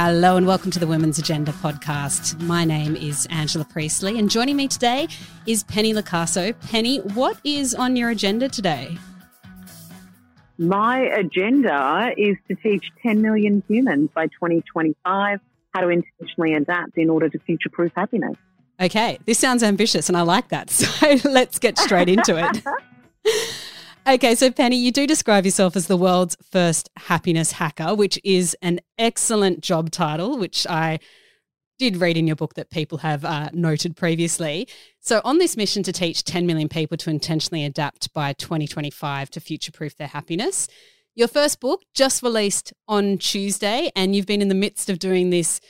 Hello and welcome to the Women's Agenda podcast. My name is Angela Priestley, and joining me today is Penny Locaso. Penny, what is on your agenda today? My agenda is to teach 10 million humans by 2025 how to intentionally adapt in order to future proof happiness. Okay, this sounds ambitious and I like that. So let's get straight into it. okay, so Penny, you do describe yourself as the world's first happiness hacker, which is an excellent job title, which I did read in your book that people have uh, noted previously. So, on this mission to teach 10 million people to intentionally adapt by 2025 to future proof their happiness, your first book just released on Tuesday, and you've been in the midst of doing this.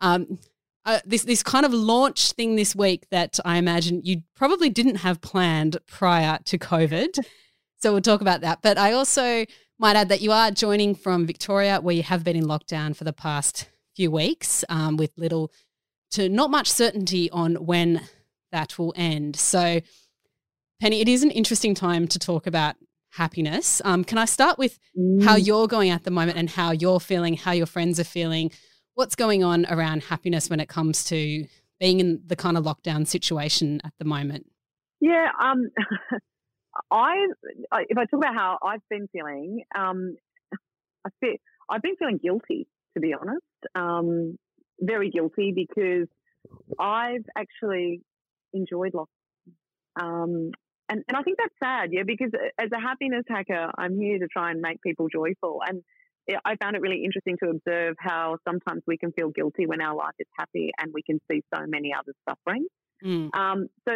Um, uh, this this kind of launch thing this week that I imagine you probably didn't have planned prior to COVID. so we'll talk about that. But I also might add that you are joining from Victoria, where you have been in lockdown for the past few weeks, um, with little to not much certainty on when that will end. So, Penny, it is an interesting time to talk about happiness. Um, can I start with mm. how you're going at the moment and how you're feeling, how your friends are feeling? what's going on around happiness when it comes to being in the kind of lockdown situation at the moment? Yeah, um, I if I talk about how I've been feeling, um, I feel I've been feeling guilty to be honest, um, very guilty because I've actually enjoyed lockdown. Um, and, and I think that's sad, yeah, because as a happiness hacker, I'm here to try and make people joyful. And I found it really interesting to observe how sometimes we can feel guilty when our life is happy and we can see so many others suffering. Mm. Um, so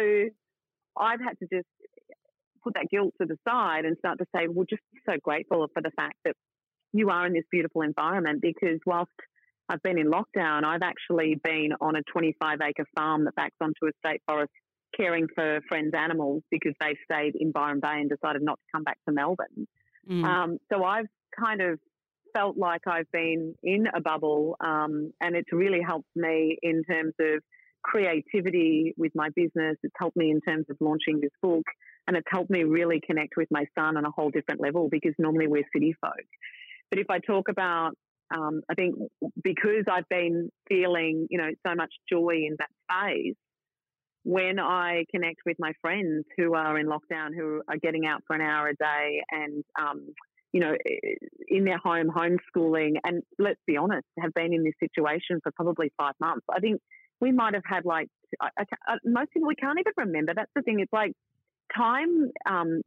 I've had to just put that guilt to the side and start to say, well, just be so grateful for the fact that you are in this beautiful environment because whilst I've been in lockdown, I've actually been on a 25 acre farm that backs onto a state forest caring for friends' animals because they stayed in Byron Bay and decided not to come back to Melbourne. Mm. Um, so I've kind of felt like I've been in a bubble, um, and it's really helped me in terms of creativity with my business. It's helped me in terms of launching this book, and it's helped me really connect with my son on a whole different level because normally we're city folk. But if I talk about, um, I think because I've been feeling, you know, so much joy in that phase, when I connect with my friends who are in lockdown, who are getting out for an hour a day and um, you know, in their home, homeschooling, and let's be honest, have been in this situation for probably five months. I think we might have had like, I, I, most people, we can't even remember. That's the thing. It's like time um,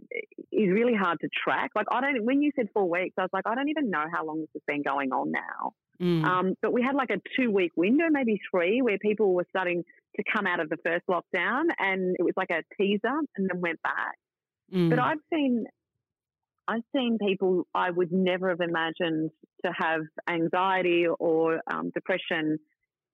is really hard to track. Like, I don't, when you said four weeks, I was like, I don't even know how long this has been going on now. Mm. Um, but we had like a two week window, maybe three, where people were starting to come out of the first lockdown and it was like a teaser and then went back. Mm. But I've seen I've seen people I would never have imagined to have anxiety or um, depression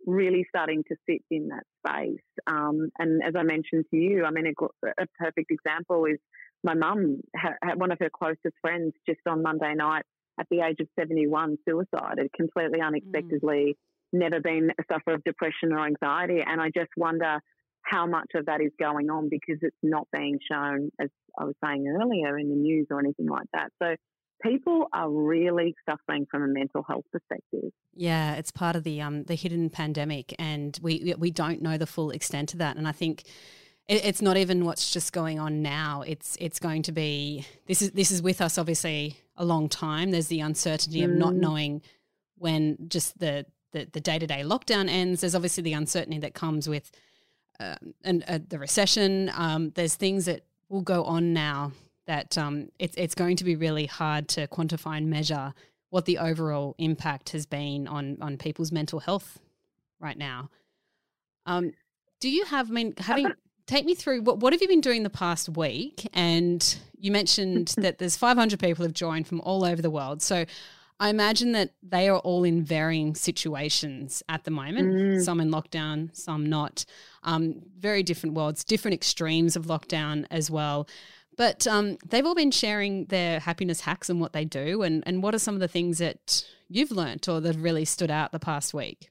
really starting to sit in that space. Um, and as I mentioned to you, I mean, a, a perfect example is my mum, ha- one of her closest friends, just on Monday night at the age of 71, suicided completely unexpectedly, mm. never been a sufferer of depression or anxiety. And I just wonder how much of that is going on because it's not being shown, as I was saying earlier, in the news or anything like that. So people are really suffering from a mental health perspective. Yeah, it's part of the um the hidden pandemic, and we we don't know the full extent of that. And I think it's not even what's just going on now. It's it's going to be this is this is with us obviously a long time. There's the uncertainty mm. of not mm. knowing when just the the day to day lockdown ends. There's obviously the uncertainty that comes with uh, and uh, the recession. Um, there's things that will go on now that um, it's it's going to be really hard to quantify and measure what the overall impact has been on on people's mental health right now. Um, do you have? I mean, having take me through what what have you been doing the past week? And you mentioned that there's 500 people have joined from all over the world. So I imagine that they are all in varying situations at the moment. Mm. Some in lockdown, some not. Um, very different worlds, different extremes of lockdown as well. But um, they've all been sharing their happiness hacks and what they do. And, and what are some of the things that you've learnt or that really stood out the past week?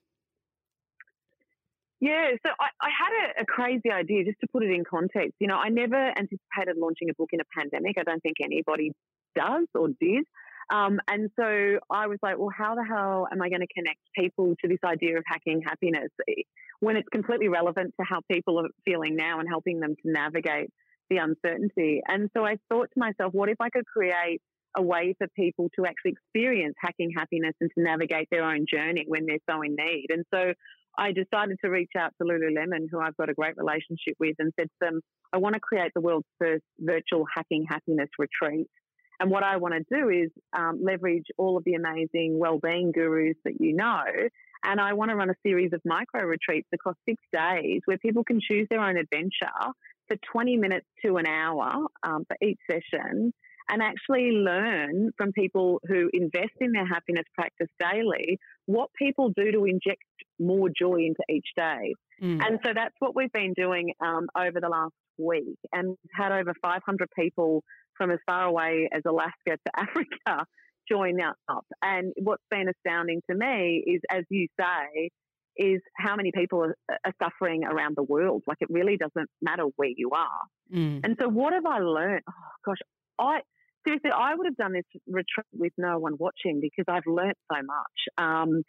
Yeah, so I, I had a, a, crazy idea just to put it in context. You know, I never anticipated launching a book in a pandemic. I don't think anybody does or did. Um, and so I was like, well, how the hell am I going to connect people to this idea of hacking happiness when it's completely relevant to how people are feeling now and helping them to navigate the uncertainty? And so I thought to myself, what if I could create a way for people to actually experience hacking happiness and to navigate their own journey when they're so in need? And so I decided to reach out to Lululemon, who I've got a great relationship with, and said to them, I want to create the world's first virtual hacking happiness retreat. And what I want to do is um, leverage all of the amazing well-being gurus that you know, and I want to run a series of micro retreats across six days where people can choose their own adventure for 20 minutes to an hour um, for each session and actually learn from people who invest in their happiness practice daily what people do to inject more joy into each day. Mm. And so that's what we've been doing um, over the last week and had over 500 people from as far away as Alaska to Africa join up. And what's been astounding to me is, as you say, is how many people are, are suffering around the world. Like it really doesn't matter where you are. Mm. And so, what have I learned? Oh gosh, I seriously, I would have done this retreat with no one watching because I've learnt so much. Um,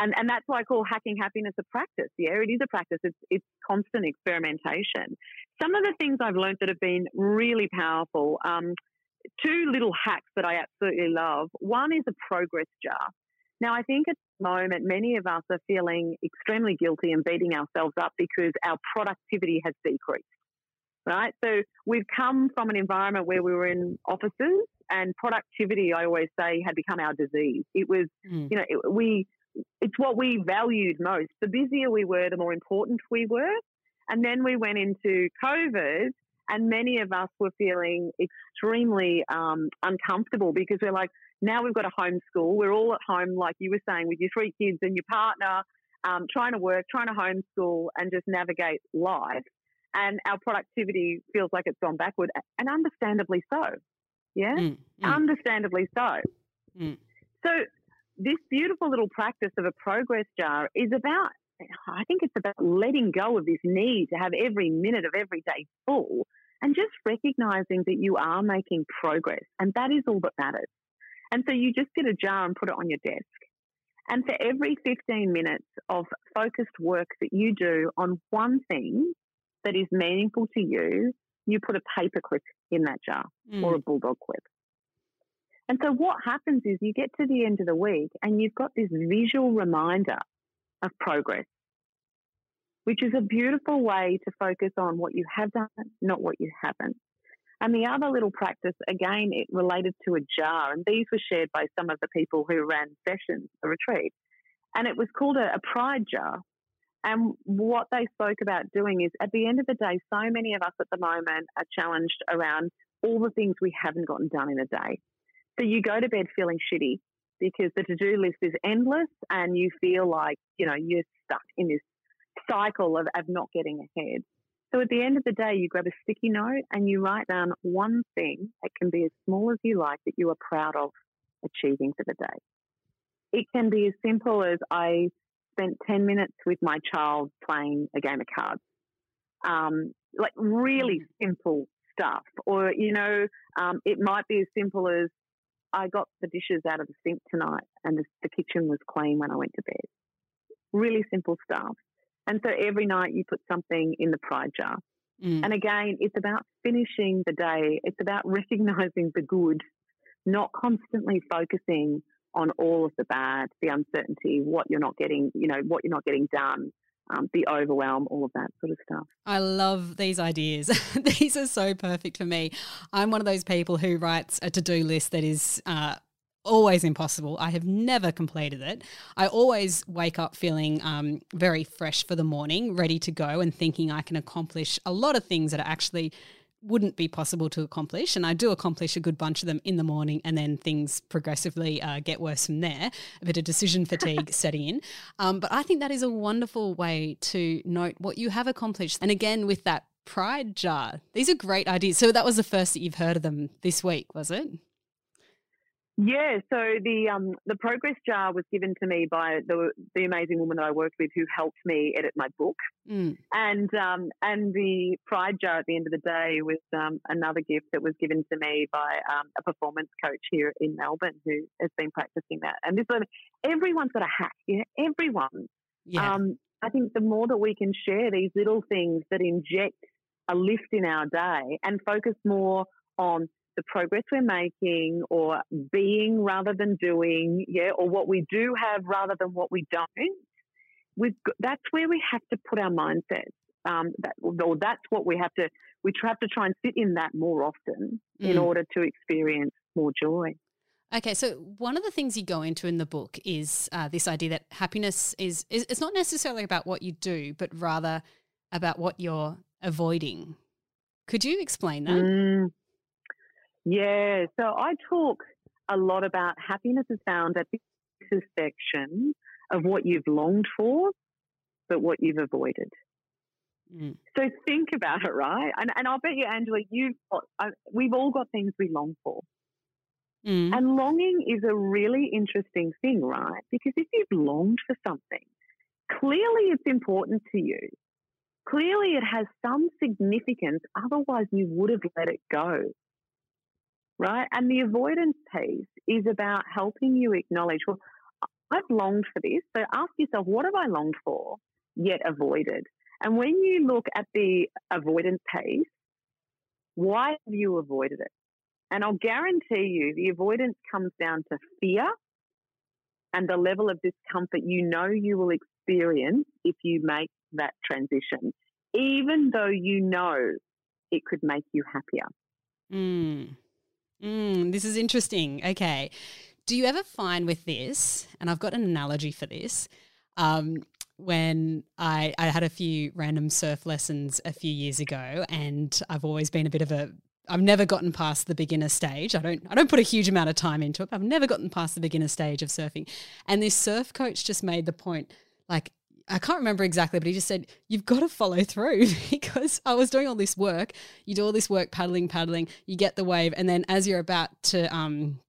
and, and that's why I call hacking happiness a practice. Yeah, it is a practice. It's, it's constant experimentation. Some of the things I've learned that have been really powerful, um, two little hacks that I absolutely love. One is a progress jar. Now, I think at the moment, many of us are feeling extremely guilty and beating ourselves up because our productivity has decreased right? So we've come from an environment where we were in offices and productivity, I always say, had become our disease. It was, mm. you know, it, we, it's what we valued most. The busier we were, the more important we were. And then we went into COVID and many of us were feeling extremely um, uncomfortable because we're like, now we've got a homeschool. We're all at home, like you were saying, with your three kids and your partner, um, trying to work, trying to homeschool and just navigate life and our productivity feels like it's gone backward, and understandably so. Yeah, mm, mm. understandably so. Mm. So, this beautiful little practice of a progress jar is about, I think it's about letting go of this need to have every minute of every day full and just recognizing that you are making progress, and that is all that matters. And so, you just get a jar and put it on your desk. And for every 15 minutes of focused work that you do on one thing that is meaningful to you, you put a paper clip in that jar mm. or a bulldog clip. And so what happens is you get to the end of the week and you've got this visual reminder of progress, which is a beautiful way to focus on what you have done, not what you haven't. And the other little practice, again, it related to a jar, and these were shared by some of the people who ran sessions, a retreat. And it was called a, a pride jar. And what they spoke about doing is at the end of the day, so many of us at the moment are challenged around all the things we haven't gotten done in a day. So you go to bed feeling shitty because the to do list is endless and you feel like, you know, you're stuck in this cycle of, of not getting ahead. So at the end of the day, you grab a sticky note and you write down one thing that can be as small as you like that you are proud of achieving for the day. It can be as simple as I spent 10 minutes with my child playing a game of cards. Um, like really mm. simple stuff. Or, you know, um, it might be as simple as I got the dishes out of the sink tonight and the, the kitchen was clean when I went to bed. Really simple stuff. And so every night you put something in the pride jar. Mm. And again, it's about finishing the day. It's about recognizing the good, not constantly focusing on all of the bad, the uncertainty, what you're not getting, you know, what you're not getting done, um, the overwhelm, all of that sort of stuff. I love these ideas. these are so perfect for me. I'm one of those people who writes a to do list that is. Uh, always impossible. I have never completed it. I always wake up feeling um, very fresh for the morning, ready to go, and thinking I can accomplish a lot of things that are actually wouldn't be possible to accomplish. And I do accomplish a good bunch of them in the morning, and then things progressively uh, get worse from there, a bit of decision fatigue setting in. Um, but I think that is a wonderful way to note what you have accomplished. And again, with that pride jar, these are great ideas. So that was the first that you've heard of them this week, was it? Yeah, so the um, the progress jar was given to me by the the amazing woman that I worked with who helped me edit my book, mm. and um, and the pride jar at the end of the day was um, another gift that was given to me by um, a performance coach here in Melbourne who has been practicing that. And this one, everyone's got a hack, yeah, everyone. Yeah. Um, I think the more that we can share these little things that inject a lift in our day and focus more on the progress we're making or being rather than doing, yeah, or what we do have rather than what we don't, we've got, that's where we have to put our mindsets. Um, that, or that's what we have to, we have to try and sit in that more often mm. in order to experience more joy. Okay, so one of the things you go into in the book is uh, this idea that happiness is, is it's not necessarily about what you do, but rather about what you're avoiding. Could you explain that? Mm. Yeah, so I talk a lot about happiness is found at the intersection of what you've longed for, but what you've avoided. Mm. So think about it, right? And, and I'll bet you, Angela, you've got, uh, we've all got things we long for. Mm. And longing is a really interesting thing, right? Because if you've longed for something, clearly it's important to you. Clearly it has some significance, otherwise you would have let it go right? And the avoidance piece is about helping you acknowledge, well, I've longed for this. So ask yourself, what have I longed for yet avoided? And when you look at the avoidance piece, why have you avoided it? And I'll guarantee you the avoidance comes down to fear and the level of discomfort you know you will experience if you make that transition, even though you know it could make you happier. Mm. Mm, this is interesting. Okay. Do you ever find with this, and I've got an analogy for this, um, when I, I had a few random surf lessons a few years ago, and I've always been a bit of a I've never gotten past the beginner stage. I don't I don't put a huge amount of time into it. I've never gotten past the beginner stage of surfing. And this surf coach just made the point like I can't remember exactly, but he just said, You've got to follow through because I was doing all this work. You do all this work paddling, paddling, you get the wave, and then as you're about to um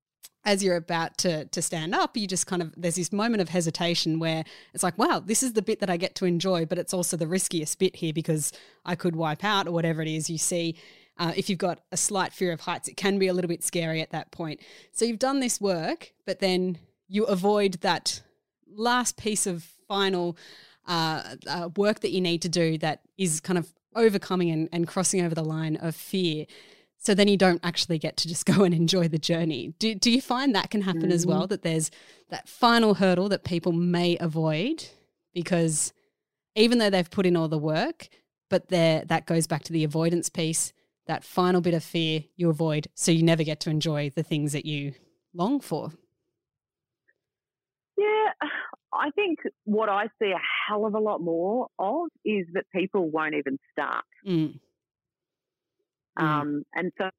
as you're about to to stand up, you just kind of there's this moment of hesitation where it's like, wow, this is the bit that I get to enjoy, but it's also the riskiest bit here because I could wipe out or whatever it is you see. Uh, if you've got a slight fear of heights, it can be a little bit scary at that point. So you've done this work, but then you avoid that last piece of final uh, uh, work that you need to do that is kind of overcoming and, and crossing over the line of fear. So then you don't actually get to just go and enjoy the journey. Do, do you find that can happen mm-hmm. as well? That there's that final hurdle that people may avoid because even though they've put in all the work, but there that goes back to the avoidance piece, that final bit of fear you avoid, so you never get to enjoy the things that you long for. Yeah, I think what I see a hell of a lot more of is that people won't even start. Mm. mm. Um, and so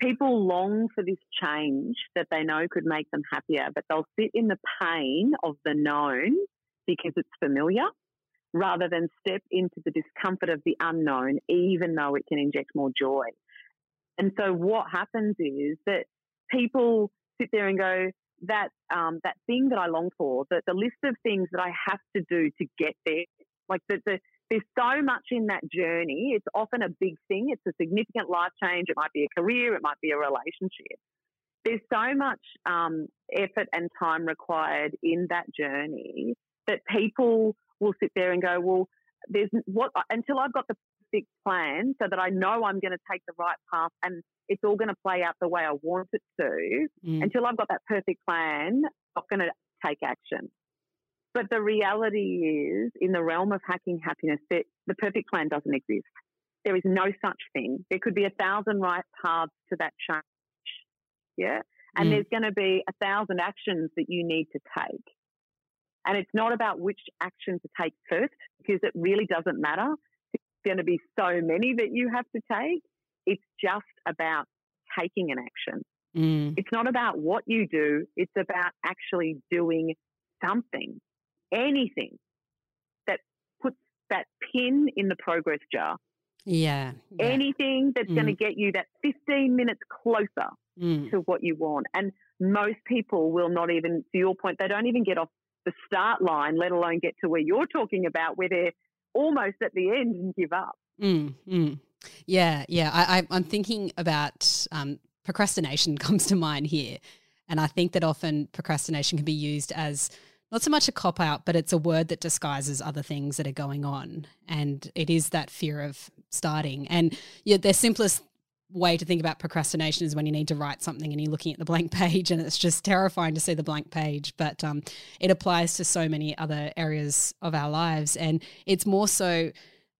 people long for this change that they know could make them happier, but they'll sit in the pain of the known because it's familiar rather than step into the discomfort of the unknown, even though it can inject more joy. And so what happens is that people sit there and go, that um, that thing that I long for, the, the list of things that I have to do to get there. Like the, the, there's so much in that journey. It's often a big thing. It's a significant life change. It might be a career. It might be a relationship. There's so much um, effort and time required in that journey that people will sit there and go, well, there's what until I've got the perfect plan so that I know I'm going to take the right path and it's all going to play out the way I want it to. Mm. Until I've got that perfect plan, I'm not going to take action. But the reality is, in the realm of hacking happiness, that the perfect plan doesn't exist. There is no such thing. There could be a thousand right paths to that change. Yeah. And mm. there's going to be a thousand actions that you need to take. And it's not about which action to take first because it really doesn't matter. Going to be so many that you have to take. It's just about taking an action. Mm. It's not about what you do, it's about actually doing something, anything that puts that pin in the progress jar. Yeah. yeah. Anything that's mm. going to get you that 15 minutes closer mm. to what you want. And most people will not even, to your point, they don't even get off the start line, let alone get to where you're talking about, where they're almost at the end and give up. Mm, mm. Yeah, yeah. I, am thinking about um, procrastination comes to mind here. And I think that often procrastination can be used as not so much a cop out, but it's a word that disguises other things that are going on. And it is that fear of starting. And yeah, the simplest way to think about procrastination is when you need to write something and you're looking at the blank page and it's just terrifying to see the blank page. But um, it applies to so many other areas of our lives. And it's more so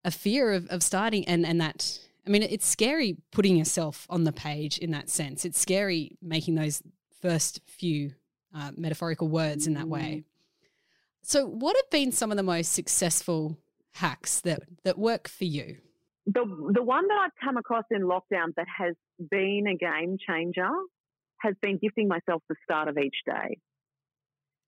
a fear of, of starting and, and that I mean, it's scary putting yourself on the page in that sense. It's scary making those first few uh, metaphorical words in that way. So, what have been some of the most successful hacks that that work for you? The the one that I've come across in lockdown that has been a game changer has been gifting myself the start of each day.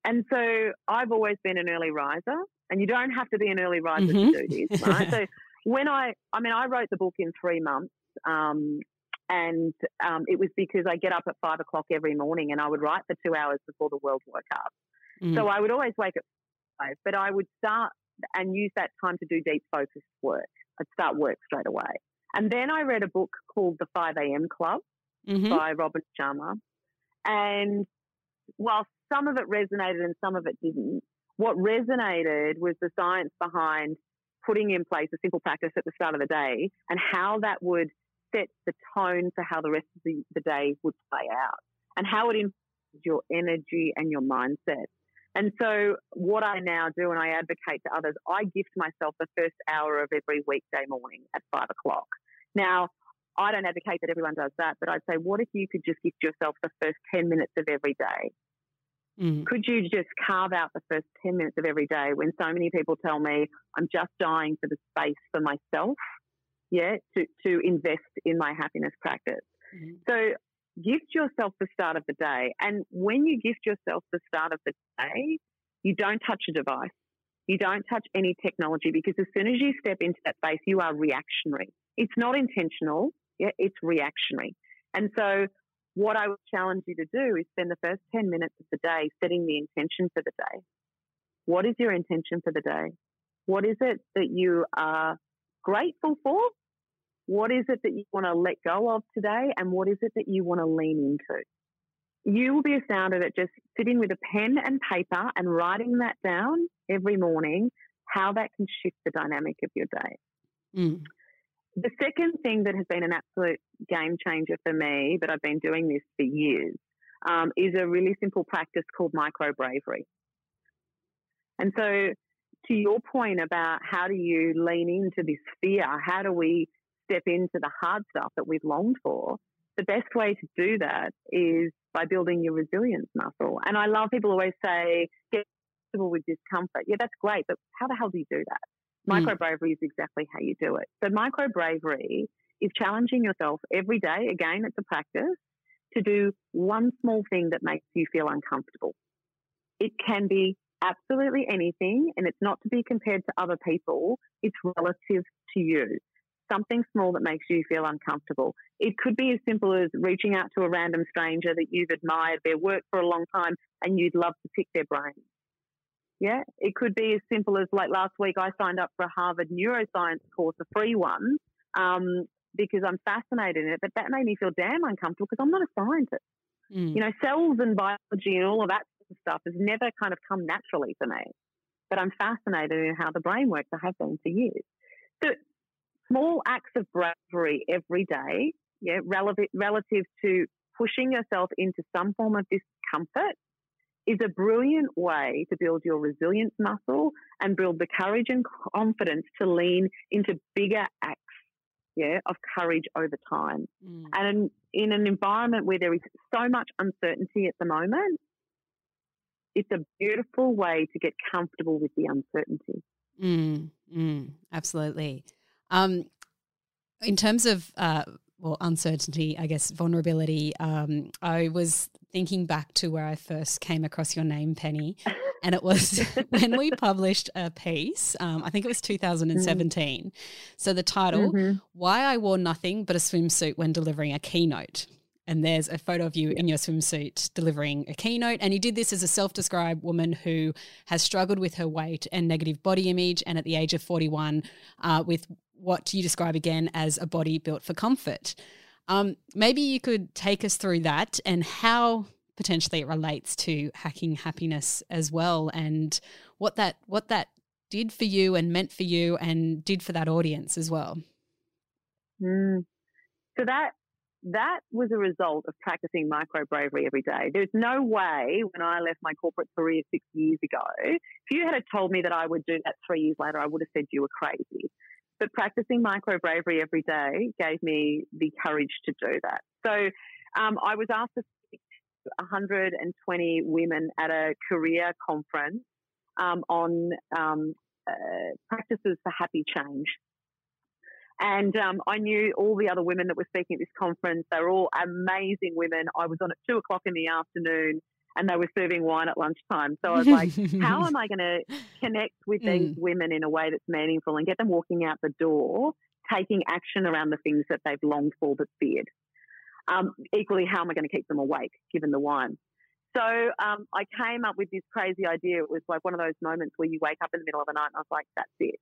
And so I've always been an early riser, and you don't have to be an early riser mm-hmm. to do this, right? so when I, I mean, I wrote the book in three months, um, and um, it was because I get up at five o'clock every morning and I would write for two hours before the world woke up. Mm. So I would always wake five, but I would start and use that time to do deep focused work. I'd start work straight away. And then I read a book called The 5 a.m. Club mm-hmm. by Robin Sharma. And while some of it resonated and some of it didn't, what resonated was the science behind putting in place a simple practice at the start of the day and how that would set the tone for how the rest of the, the day would play out and how it influences your energy and your mindset. And so, what I now do, and I advocate to others, I gift myself the first hour of every weekday morning at five o'clock. Now, I don't advocate that everyone does that, but I'd say, what if you could just gift yourself the first 10 minutes of every day? Mm. Could you just carve out the first 10 minutes of every day when so many people tell me I'm just dying for the space for myself, yeah, to, to invest in my happiness practice? Mm. So gift yourself the start of the day. And when you gift yourself the start of the day, you don't touch a device. You don't touch any technology because as soon as you step into that space, you are reactionary. It's not intentional, yeah, it's reactionary. And so what I would challenge you to do is spend the first 10 minutes of the day setting the intention for the day. What is your intention for the day? What is it that you are grateful for? What is it that you want to let go of today? And what is it that you want to lean into? You will be astounded at just sitting with a pen and paper and writing that down every morning, how that can shift the dynamic of your day. Mm. The second thing that has been an absolute game changer for me, but I've been doing this for years, um, is a really simple practice called micro bravery. And so, to your point about how do you lean into this fear, how do we step into the hard stuff that we've longed for? The best way to do that is by building your resilience muscle. And I love people always say, get comfortable with discomfort. Yeah, that's great, but how the hell do you do that? Hmm. Micro bravery is exactly how you do it. So, micro bravery is challenging yourself every day. Again, it's a practice to do one small thing that makes you feel uncomfortable. It can be absolutely anything, and it's not to be compared to other people, it's relative to you. Something small that makes you feel uncomfortable. It could be as simple as reaching out to a random stranger that you've admired their work for a long time and you'd love to pick their brain. Yeah, it could be as simple as like last week I signed up for a Harvard neuroscience course, a free one, um, because I'm fascinated in it. But that made me feel damn uncomfortable because I'm not a scientist. Mm. You know, cells and biology and all of that stuff has never kind of come naturally for me. But I'm fascinated in how the brain works. I have been for years. So small acts of bravery every day, yeah, relative relative to pushing yourself into some form of discomfort is a brilliant way to build your resilience muscle and build the courage and confidence to lean into bigger acts yeah, of courage over time. Mm. And in, in, an environment where there is so much uncertainty at the moment, it's a beautiful way to get comfortable with the uncertainty. Mm, mm, absolutely. Um, in terms of uh, well, uncertainty, I guess, vulnerability. Um, I was thinking back to where I first came across your name, Penny, and it was when we published a piece. Um, I think it was 2017. Mm. So the title, mm-hmm. "Why I Wore Nothing But a Swimsuit When Delivering a Keynote." and there's a photo of you in your swimsuit delivering a keynote. And you did this as a self described woman who has struggled with her weight and negative body image, and at the age of 41, uh, with what you describe again as a body built for comfort. Um, maybe you could take us through that and how potentially it relates to hacking happiness as well, and what that what that did for you and meant for you and did for that audience as well. Mm. So that that was a result of practicing micro bravery every day. There's no way when I left my corporate career six years ago, if you had told me that I would do that three years later, I would have said you were crazy. But practicing micro bravery every day gave me the courage to do that. So um, I was asked to speak to 120 women at a career conference um, on um, uh, practices for happy change. And um, I knew all the other women that were speaking at this conference. They were all amazing women. I was on at two o'clock in the afternoon and they were serving wine at lunchtime. So I was like, how am I going to connect with these mm. women in a way that's meaningful and get them walking out the door, taking action around the things that they've longed for but feared? Um, equally, how am I going to keep them awake given the wine? So um, I came up with this crazy idea. It was like one of those moments where you wake up in the middle of the night and I was like, that's it.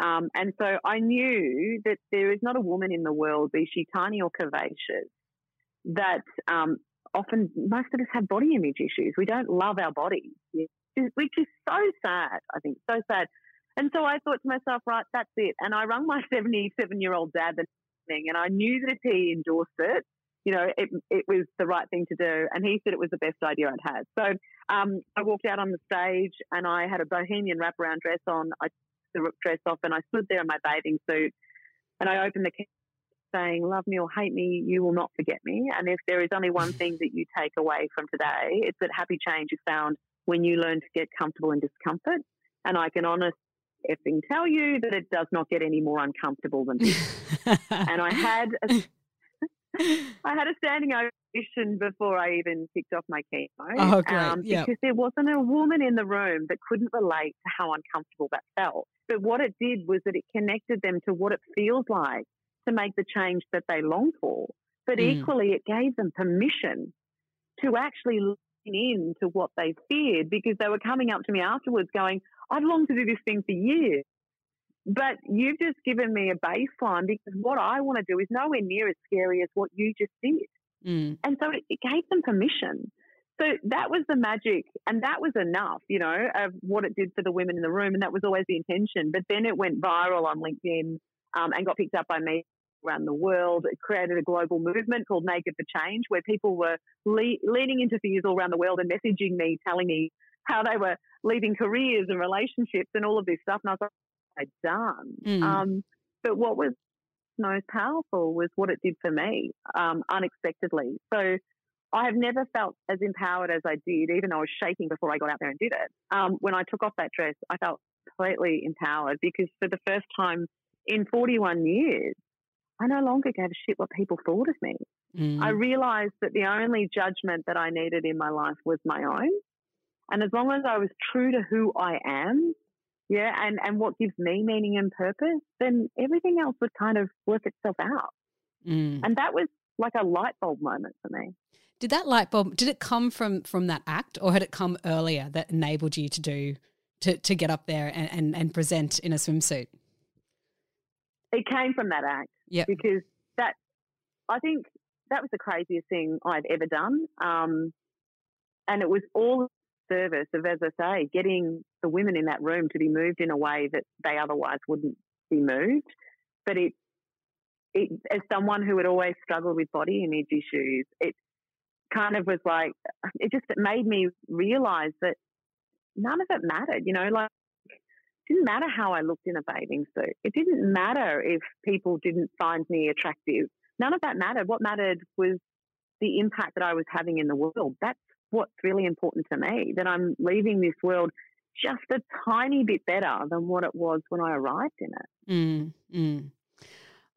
Um, and so I knew that there is not a woman in the world, be she tiny or curvaceous, that um, often most of us have body image issues. We don't love our bodies, which is so sad. I think so sad. And so I thought to myself, right, that's it. And I rang my 77 year old dad the thing, and I knew that if he endorsed it, you know, it, it was the right thing to do. And he said it was the best idea I'd had. So um, I walked out on the stage and I had a bohemian wraparound dress on. I took the dress off and I stood there in my bathing suit and I opened the saying, Love me or hate me, you will not forget me. And if there is only one thing that you take away from today, it's that happy change is found when you learn to get comfortable in discomfort. And I can honestly effing tell you that it does not get any more uncomfortable than this. and I had a, I had a standing ovation before I even kicked off my chemo. Oh, great. Um, yep. Because there wasn't a woman in the room that couldn't relate to how uncomfortable that felt. But what it did was that it connected them to what it feels like to make the change that they long for. But mm. equally, it gave them permission to actually lean into what they feared because they were coming up to me afterwards going, I've longed to do this thing for years. But you've just given me a baseline because what I want to do is nowhere near as scary as what you just did. Mm. And so it, it gave them permission. So that was the magic, and that was enough, you know, of what it did for the women in the room, and that was always the intention. But then it went viral on LinkedIn um, and got picked up by me around the world. It created a global movement called Naked for Change, where people were le- leaning into figures all around the world and messaging me, telling me how they were leaving careers and relationships and all of this stuff. And I was like, I'd done. Mm. Um, but what was most powerful was what it did for me um, unexpectedly. So I have never felt as empowered as I did, even though I was shaking before I got out there and did it. Um, when I took off that dress, I felt completely empowered because for the first time in 41 years, I no longer gave a shit what people thought of me. Mm. I realized that the only judgment that I needed in my life was my own. And as long as I was true to who I am, yeah, and, and what gives me meaning and purpose, then everything else would kind of work itself out. Mm. And that was like a light bulb moment for me. Did that light bulb did it come from from that act or had it come earlier that enabled you to do to, to get up there and, and, and present in a swimsuit? It came from that act. Yeah. Because that, I think that was the craziest thing I've ever done. Um, and it was all service of, as I say, getting the women in that room to be moved in a way that they otherwise wouldn't be moved. But it, it as someone who had always struggled with body image issues, it kind of was like, it just it made me realize that none of it mattered. You know, like didn't matter how I looked in a bathing suit. It didn't matter if people didn't find me attractive. None of that mattered. What mattered was the impact that I was having in the world. That's what's really important to me, that I'm leaving this world just a tiny bit better than what it was when I arrived in it. Mm, mm.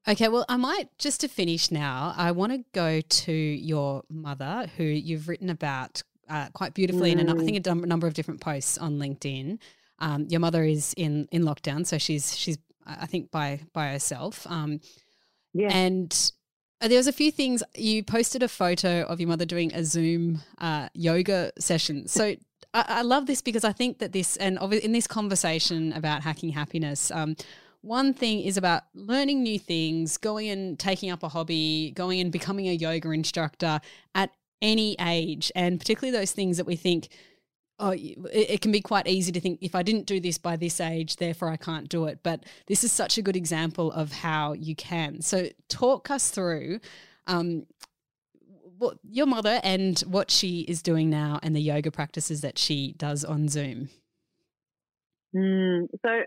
Okay, well, I might just to finish now, I want to go to your mother, who you've written about uh, quite beautifully mm. in, a, I think, a number of different posts on LinkedIn. Um, your mother is in in lockdown, so she's she's I think by by herself. Um, yeah. And Uh, there was a few things you posted a photo of your mother doing a Zoom uh, yoga session. So I, I, love this because I think that this and in this conversation about hacking happiness. Um, one thing is about learning new things, going and taking up a hobby, going and becoming a yoga instructor at any age, and particularly those things that we think oh, it, it, can be quite easy to think if I didn't do this by this age, therefore I can't do it. But this is such a good example of how you can. So, talk us through um, what your mother and what she is doing now and the yoga practices that she does on Zoom. Mm, so,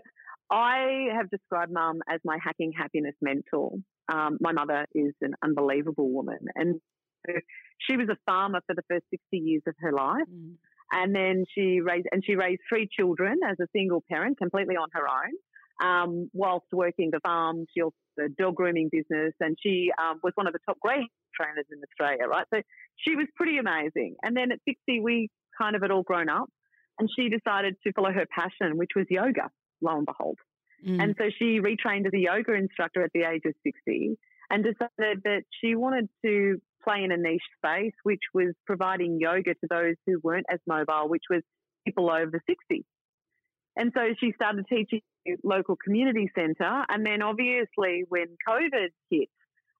I have described mum as my hacking happiness mentor. Um, my mother is an unbelievable woman. And she was a farmer for the first 60 years of her life. Mm. And then she raised, and she raised three children as a single parent, completely on her own. Um, whilst working the farm, she also a dog grooming business, and she um, was one of the top greyhound trainers in Australia, right? So she was pretty amazing. And then at 60, we kind of had all grown up, and she decided to follow her passion, which was yoga, lo and behold. Mm. And so she retrained as a yoga instructor at the age of 60 and decided that she wanted to play in a niche space, which was providing yoga to those who weren't as mobile, which was people over 60. And so she started teaching local community centre. And then obviously when COVID hit,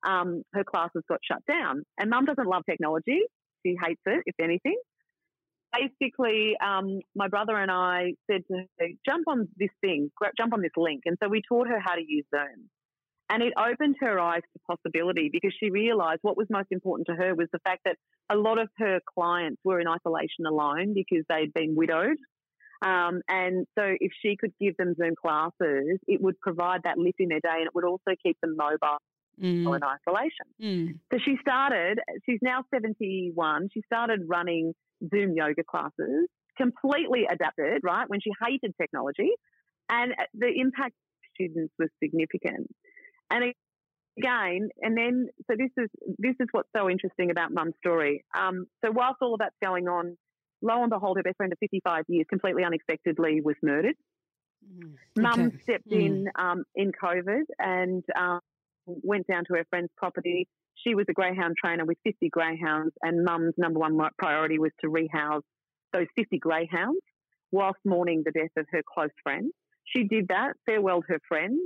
um, her classes got shut down. And mum doesn't love technology. She hates it, if anything. Basically, um, my brother and I said to her, jump on this thing, jump on this link. And so we taught her how to use Zoom. And it opened her eyes to possibility because she realised what was most important to her was the fact that a lot of her clients were in isolation alone because they'd been widowed. Um, and so if she could give them Zoom classes, it would provide that lift in their day and it would also keep them mobile mm. in isolation. Mm. So she started, she's now 71, she started running Zoom yoga classes, completely adapted, right, when she hated technology. And the impact students was significant. And again, and then so this is this is what's so interesting about Mum's story. Um, so whilst all of that's going on, lo and behold, her best friend of 55 years completely unexpectedly was murdered. Mm, Mum stepped mm. in um, in COVID and um, went down to her friend's property. She was a greyhound trainer with 50 greyhounds, and Mum's number one priority was to rehouse those 50 greyhounds whilst mourning the death of her close friend. She did that, farewelled her friends,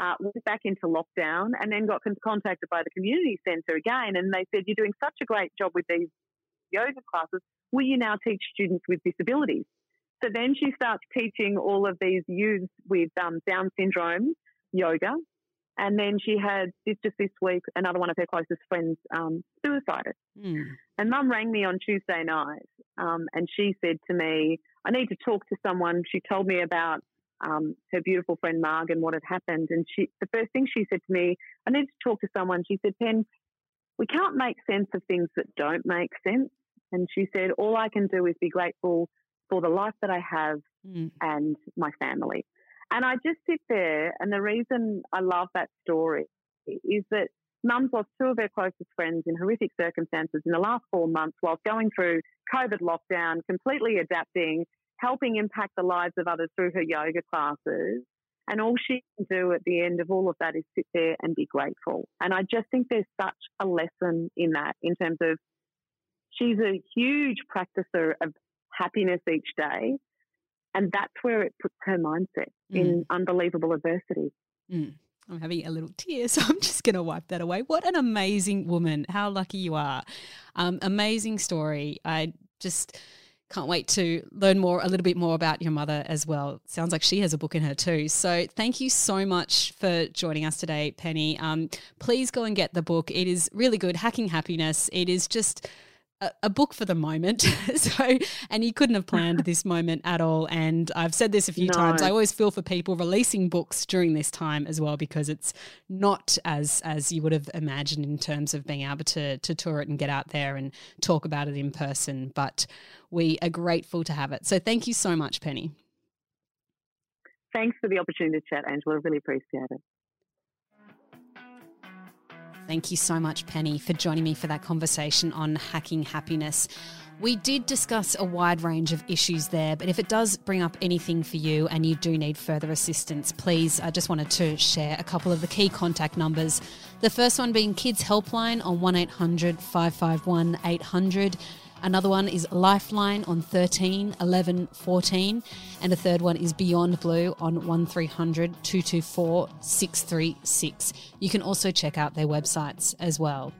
uh, went back into lockdown and then got contacted by the community centre again. And they said, You're doing such a great job with these yoga classes. Will you now teach students with disabilities? So then she starts teaching all of these youths with um, Down syndrome yoga. And then she had just this week, another one of her closest friends um, suicided. Mm. And mum rang me on Tuesday night um, and she said to me, I need to talk to someone. She told me about um, her beautiful friend Marg and what had happened. And she, the first thing she said to me, I need to talk to someone. She said, Pen, we can't make sense of things that don't make sense. And she said, all I can do is be grateful for the life that I have mm. and my family. And I just sit there, and the reason I love that story is that Mum's lost two of her closest friends in horrific circumstances in the last four months whilst going through COVID lockdown, completely adapting, helping impact the lives of others through her yoga classes. And all she can do at the end of all of that is sit there and be grateful. And I just think there's such a lesson in that in terms of she's a huge practicer of happiness each day. And that's where it puts her mindset mm. in unbelievable adversity. Mm. I'm having a little tear, so I'm just going to wipe that away. What an amazing woman. How lucky you are. Um, amazing story. I just can't wait to learn more, a little bit more about your mother as well. Sounds like she has a book in her too. So thank you so much for joining us today, Penny. Um, please go and get the book. It is really good. Hacking Happiness. It is just a, book for the moment. so, and you couldn't have planned this moment at all. And I've said this a few no. times. I always feel for people releasing books during this time as well because it's not as as you would have imagined in terms of being able to to tour it and get out there and talk about it in person. But we are grateful to have it. So, thank you so much, Penny. Thanks for the opportunity to chat, Angela. Really appreciate it. Thank you so much, Penny, for joining me for that conversation on hacking happiness. We did discuss a wide range of issues there, but if it does bring up anything for you and you do need further assistance, please, I just wanted to share a couple of the key contact numbers. The first one being Kids Helpline on 1800 551 800. Another one is Lifeline on 13 11 14. And a third one is Beyond Blue on 1300 224 636. You can also check out their websites as well.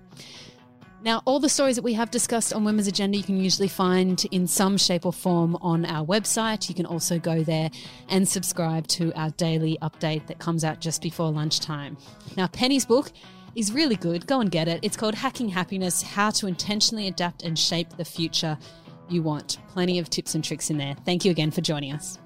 Now, all the stories that we have discussed on Women's Agenda, you can usually find in some shape or form on our website. You can also go there and subscribe to our daily update that comes out just before lunchtime. Now, Penny's book is really good. Go and get it. It's called Hacking Happiness How to Intentionally Adapt and Shape the Future You Want. Plenty of tips and tricks in there. Thank you again for joining us.